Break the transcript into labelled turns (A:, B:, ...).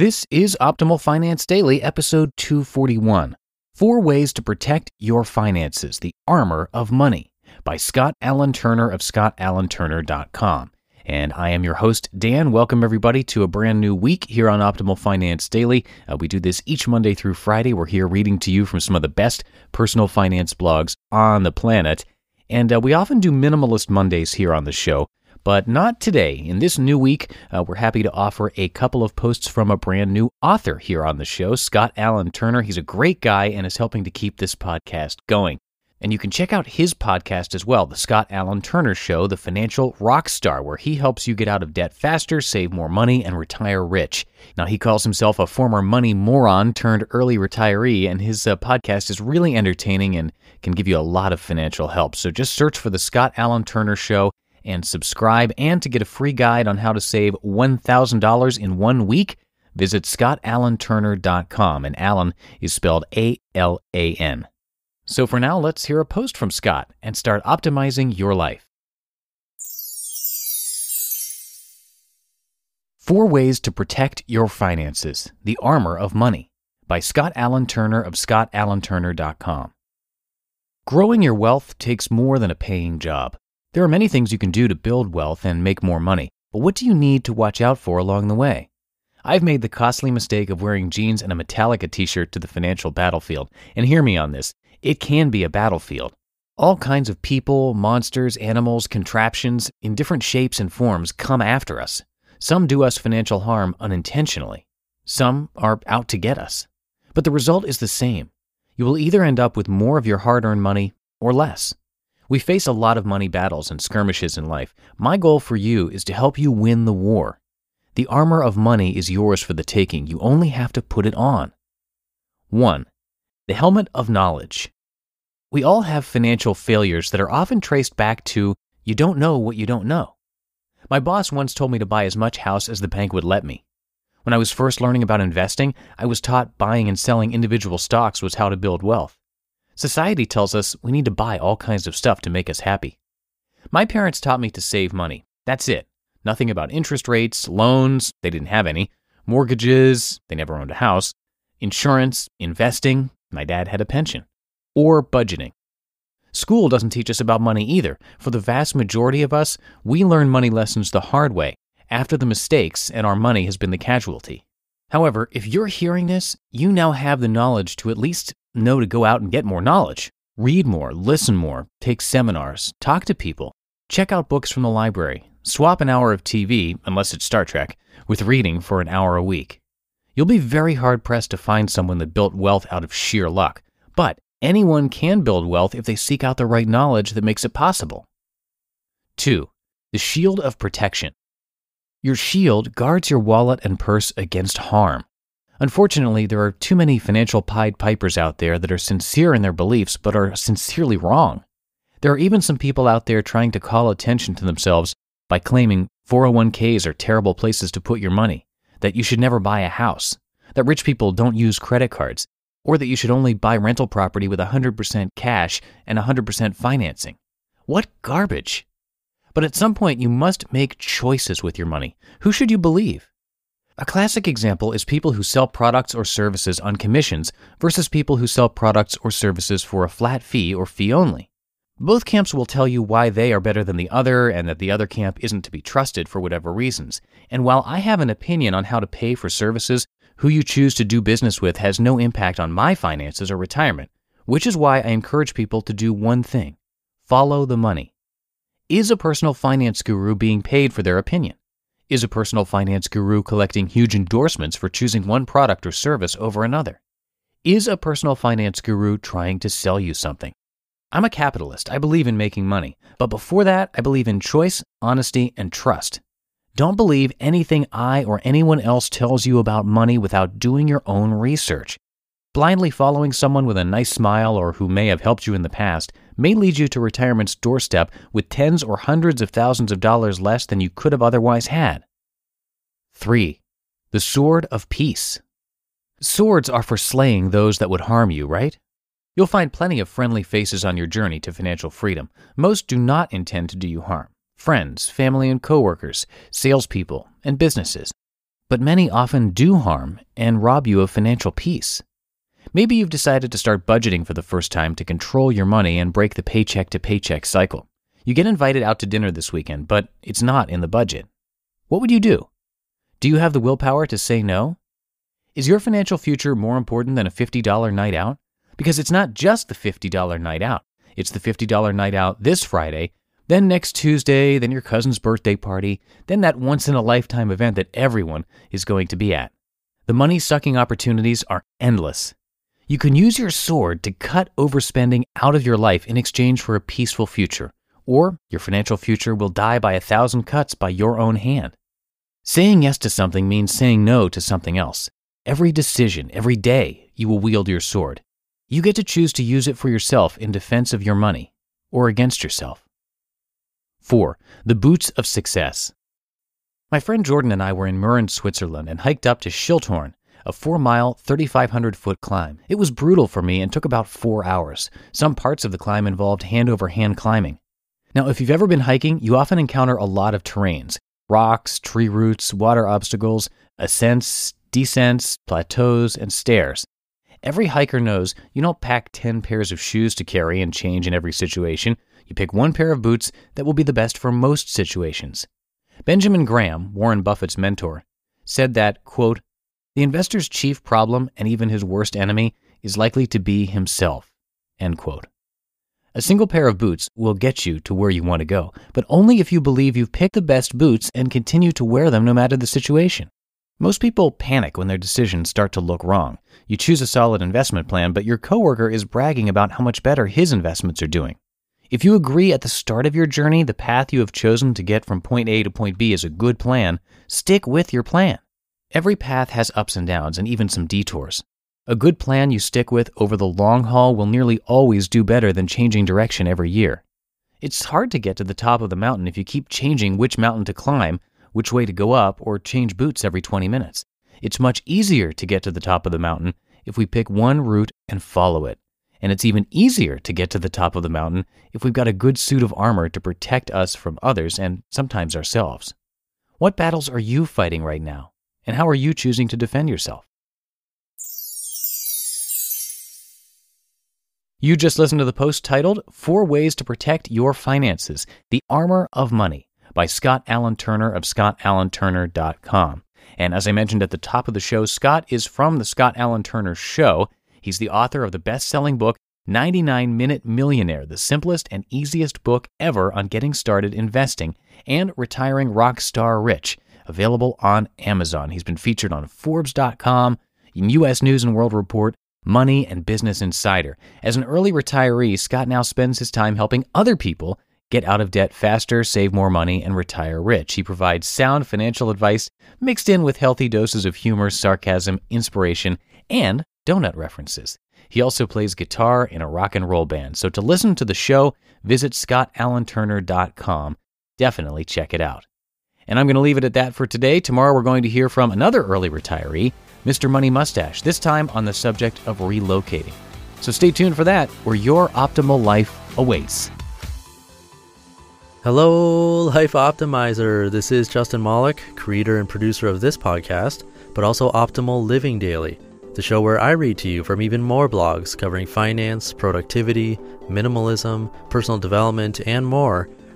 A: This is Optimal Finance Daily, episode 241 Four Ways to Protect Your Finances The Armor of Money by Scott Alan Turner of ScottAlanTurner.com. And I am your host, Dan. Welcome, everybody, to a brand new week here on Optimal Finance Daily. Uh, we do this each Monday through Friday. We're here reading to you from some of the best personal finance blogs on the planet. And uh, we often do Minimalist Mondays here on the show. But not today. In this new week, uh, we're happy to offer a couple of posts from a brand new author here on the show, Scott Alan Turner. He's a great guy and is helping to keep this podcast going. And you can check out his podcast as well, The Scott Alan Turner Show, The Financial Rockstar, where he helps you get out of debt faster, save more money, and retire rich. Now, he calls himself a former money moron turned early retiree, and his uh, podcast is really entertaining and can give you a lot of financial help. So just search for The Scott Alan Turner Show and subscribe. And to get a free guide on how to save $1,000 in one week, visit scottalanturner.com. And Alan is spelled A L A N. So for now, let's hear a post from Scott and start optimizing your life. Four Ways to Protect Your Finances The Armor of Money by Scott Alan Turner of ScottAlanTurner.com. Growing your wealth takes more than a paying job. There are many things you can do to build wealth and make more money, but what do you need to watch out for along the way? I've made the costly mistake of wearing jeans and a Metallica t shirt to the financial battlefield, and hear me on this it can be a battlefield. All kinds of people, monsters, animals, contraptions, in different shapes and forms come after us. Some do us financial harm unintentionally. Some are out to get us. But the result is the same. You will either end up with more of your hard earned money or less. We face a lot of money battles and skirmishes in life. My goal for you is to help you win the war. The armor of money is yours for the taking. You only have to put it on. 1. The helmet of knowledge. We all have financial failures that are often traced back to you don't know what you don't know. My boss once told me to buy as much house as the bank would let me. When I was first learning about investing, I was taught buying and selling individual stocks was how to build wealth. Society tells us we need to buy all kinds of stuff to make us happy. My parents taught me to save money. That's it. Nothing about interest rates, loans, they didn't have any, mortgages, they never owned a house, insurance, investing, my dad had a pension, or budgeting. School doesn't teach us about money either. For the vast majority of us, we learn money lessons the hard way, after the mistakes, and our money has been the casualty. However, if you're hearing this, you now have the knowledge to at least know to go out and get more knowledge. Read more, listen more, take seminars, talk to people, check out books from the library, swap an hour of TV, unless it's Star Trek, with reading for an hour a week. You'll be very hard pressed to find someone that built wealth out of sheer luck, but anyone can build wealth if they seek out the right knowledge that makes it possible. 2. The shield of protection. Your shield guards your wallet and purse against harm. Unfortunately, there are too many financial Pied Pipers out there that are sincere in their beliefs but are sincerely wrong. There are even some people out there trying to call attention to themselves by claiming 401ks are terrible places to put your money, that you should never buy a house, that rich people don't use credit cards, or that you should only buy rental property with 100% cash and 100% financing. What garbage! But at some point, you must make choices with your money. Who should you believe? A classic example is people who sell products or services on commissions versus people who sell products or services for a flat fee or fee only. Both camps will tell you why they are better than the other and that the other camp isn't to be trusted for whatever reasons. And while I have an opinion on how to pay for services, who you choose to do business with has no impact on my finances or retirement, which is why I encourage people to do one thing follow the money. Is a personal finance guru being paid for their opinion? Is a personal finance guru collecting huge endorsements for choosing one product or service over another? Is a personal finance guru trying to sell you something? I'm a capitalist. I believe in making money. But before that, I believe in choice, honesty, and trust. Don't believe anything I or anyone else tells you about money without doing your own research. Blindly following someone with a nice smile or who may have helped you in the past may lead you to retirement's doorstep with tens or hundreds of thousands of dollars less than you could have otherwise had. 3. The Sword of Peace. Swords are for slaying those that would harm you, right? You'll find plenty of friendly faces on your journey to financial freedom. Most do not intend to do you harm friends, family and coworkers, salespeople, and businesses. but many often do harm and rob you of financial peace. Maybe you've decided to start budgeting for the first time to control your money and break the paycheck to paycheck cycle. You get invited out to dinner this weekend, but it's not in the budget. What would you do? Do you have the willpower to say no? Is your financial future more important than a $50 night out? Because it's not just the $50 night out. It's the $50 night out this Friday, then next Tuesday, then your cousin's birthday party, then that once in a lifetime event that everyone is going to be at. The money sucking opportunities are endless. You can use your sword to cut overspending out of your life in exchange for a peaceful future, or your financial future will die by a thousand cuts by your own hand. Saying yes to something means saying no to something else. Every decision, every day, you will wield your sword. You get to choose to use it for yourself in defense of your money or against yourself. 4. The Boots of Success. My friend Jordan and I were in Mürren, Switzerland, and hiked up to Schilthorn, a four mile, 3,500 foot climb. It was brutal for me and took about four hours. Some parts of the climb involved hand over hand climbing. Now, if you've ever been hiking, you often encounter a lot of terrains rocks, tree roots, water obstacles, ascents, descents, plateaus, and stairs. Every hiker knows you don't pack 10 pairs of shoes to carry and change in every situation. You pick one pair of boots that will be the best for most situations. Benjamin Graham, Warren Buffett's mentor, said that, quote, the investor's chief problem and even his worst enemy is likely to be himself. End quote. A single pair of boots will get you to where you want to go, but only if you believe you've picked the best boots and continue to wear them no matter the situation. Most people panic when their decisions start to look wrong. You choose a solid investment plan, but your coworker is bragging about how much better his investments are doing. If you agree at the start of your journey the path you have chosen to get from point A to point B is a good plan, stick with your plan. Every path has ups and downs and even some detours. A good plan you stick with over the long haul will nearly always do better than changing direction every year. It's hard to get to the top of the mountain if you keep changing which mountain to climb, which way to go up, or change boots every 20 minutes. It's much easier to get to the top of the mountain if we pick one route and follow it. And it's even easier to get to the top of the mountain if we've got a good suit of armor to protect us from others and sometimes ourselves. What battles are you fighting right now? And how are you choosing to defend yourself? You just listened to the post titled Four Ways to Protect Your Finances The Armor of Money by Scott Alan Turner of ScottAlanTurner.com. And as I mentioned at the top of the show, Scott is from The Scott Alan Turner Show. He's the author of the best selling book, 99 Minute Millionaire, the simplest and easiest book ever on getting started investing and retiring rock star rich available on Amazon. He's been featured on Forbes.com, U.S. News and World Report, Money, and Business Insider. As an early retiree, Scott now spends his time helping other people get out of debt faster, save more money, and retire rich. He provides sound financial advice mixed in with healthy doses of humor, sarcasm, inspiration, and donut references. He also plays guitar in a rock and roll band. So to listen to the show, visit scottalanturner.com. Definitely check it out. And I'm going to leave it at that for today. Tomorrow we're going to hear from another early retiree, Mr. Money Mustache, this time on the subject of relocating. So stay tuned for that, where your optimal life awaits.
B: Hello, Life Optimizer. This is Justin Malik, creator and producer of this podcast, but also Optimal Living Daily, the show where I read to you from even more blogs covering finance, productivity, minimalism, personal development, and more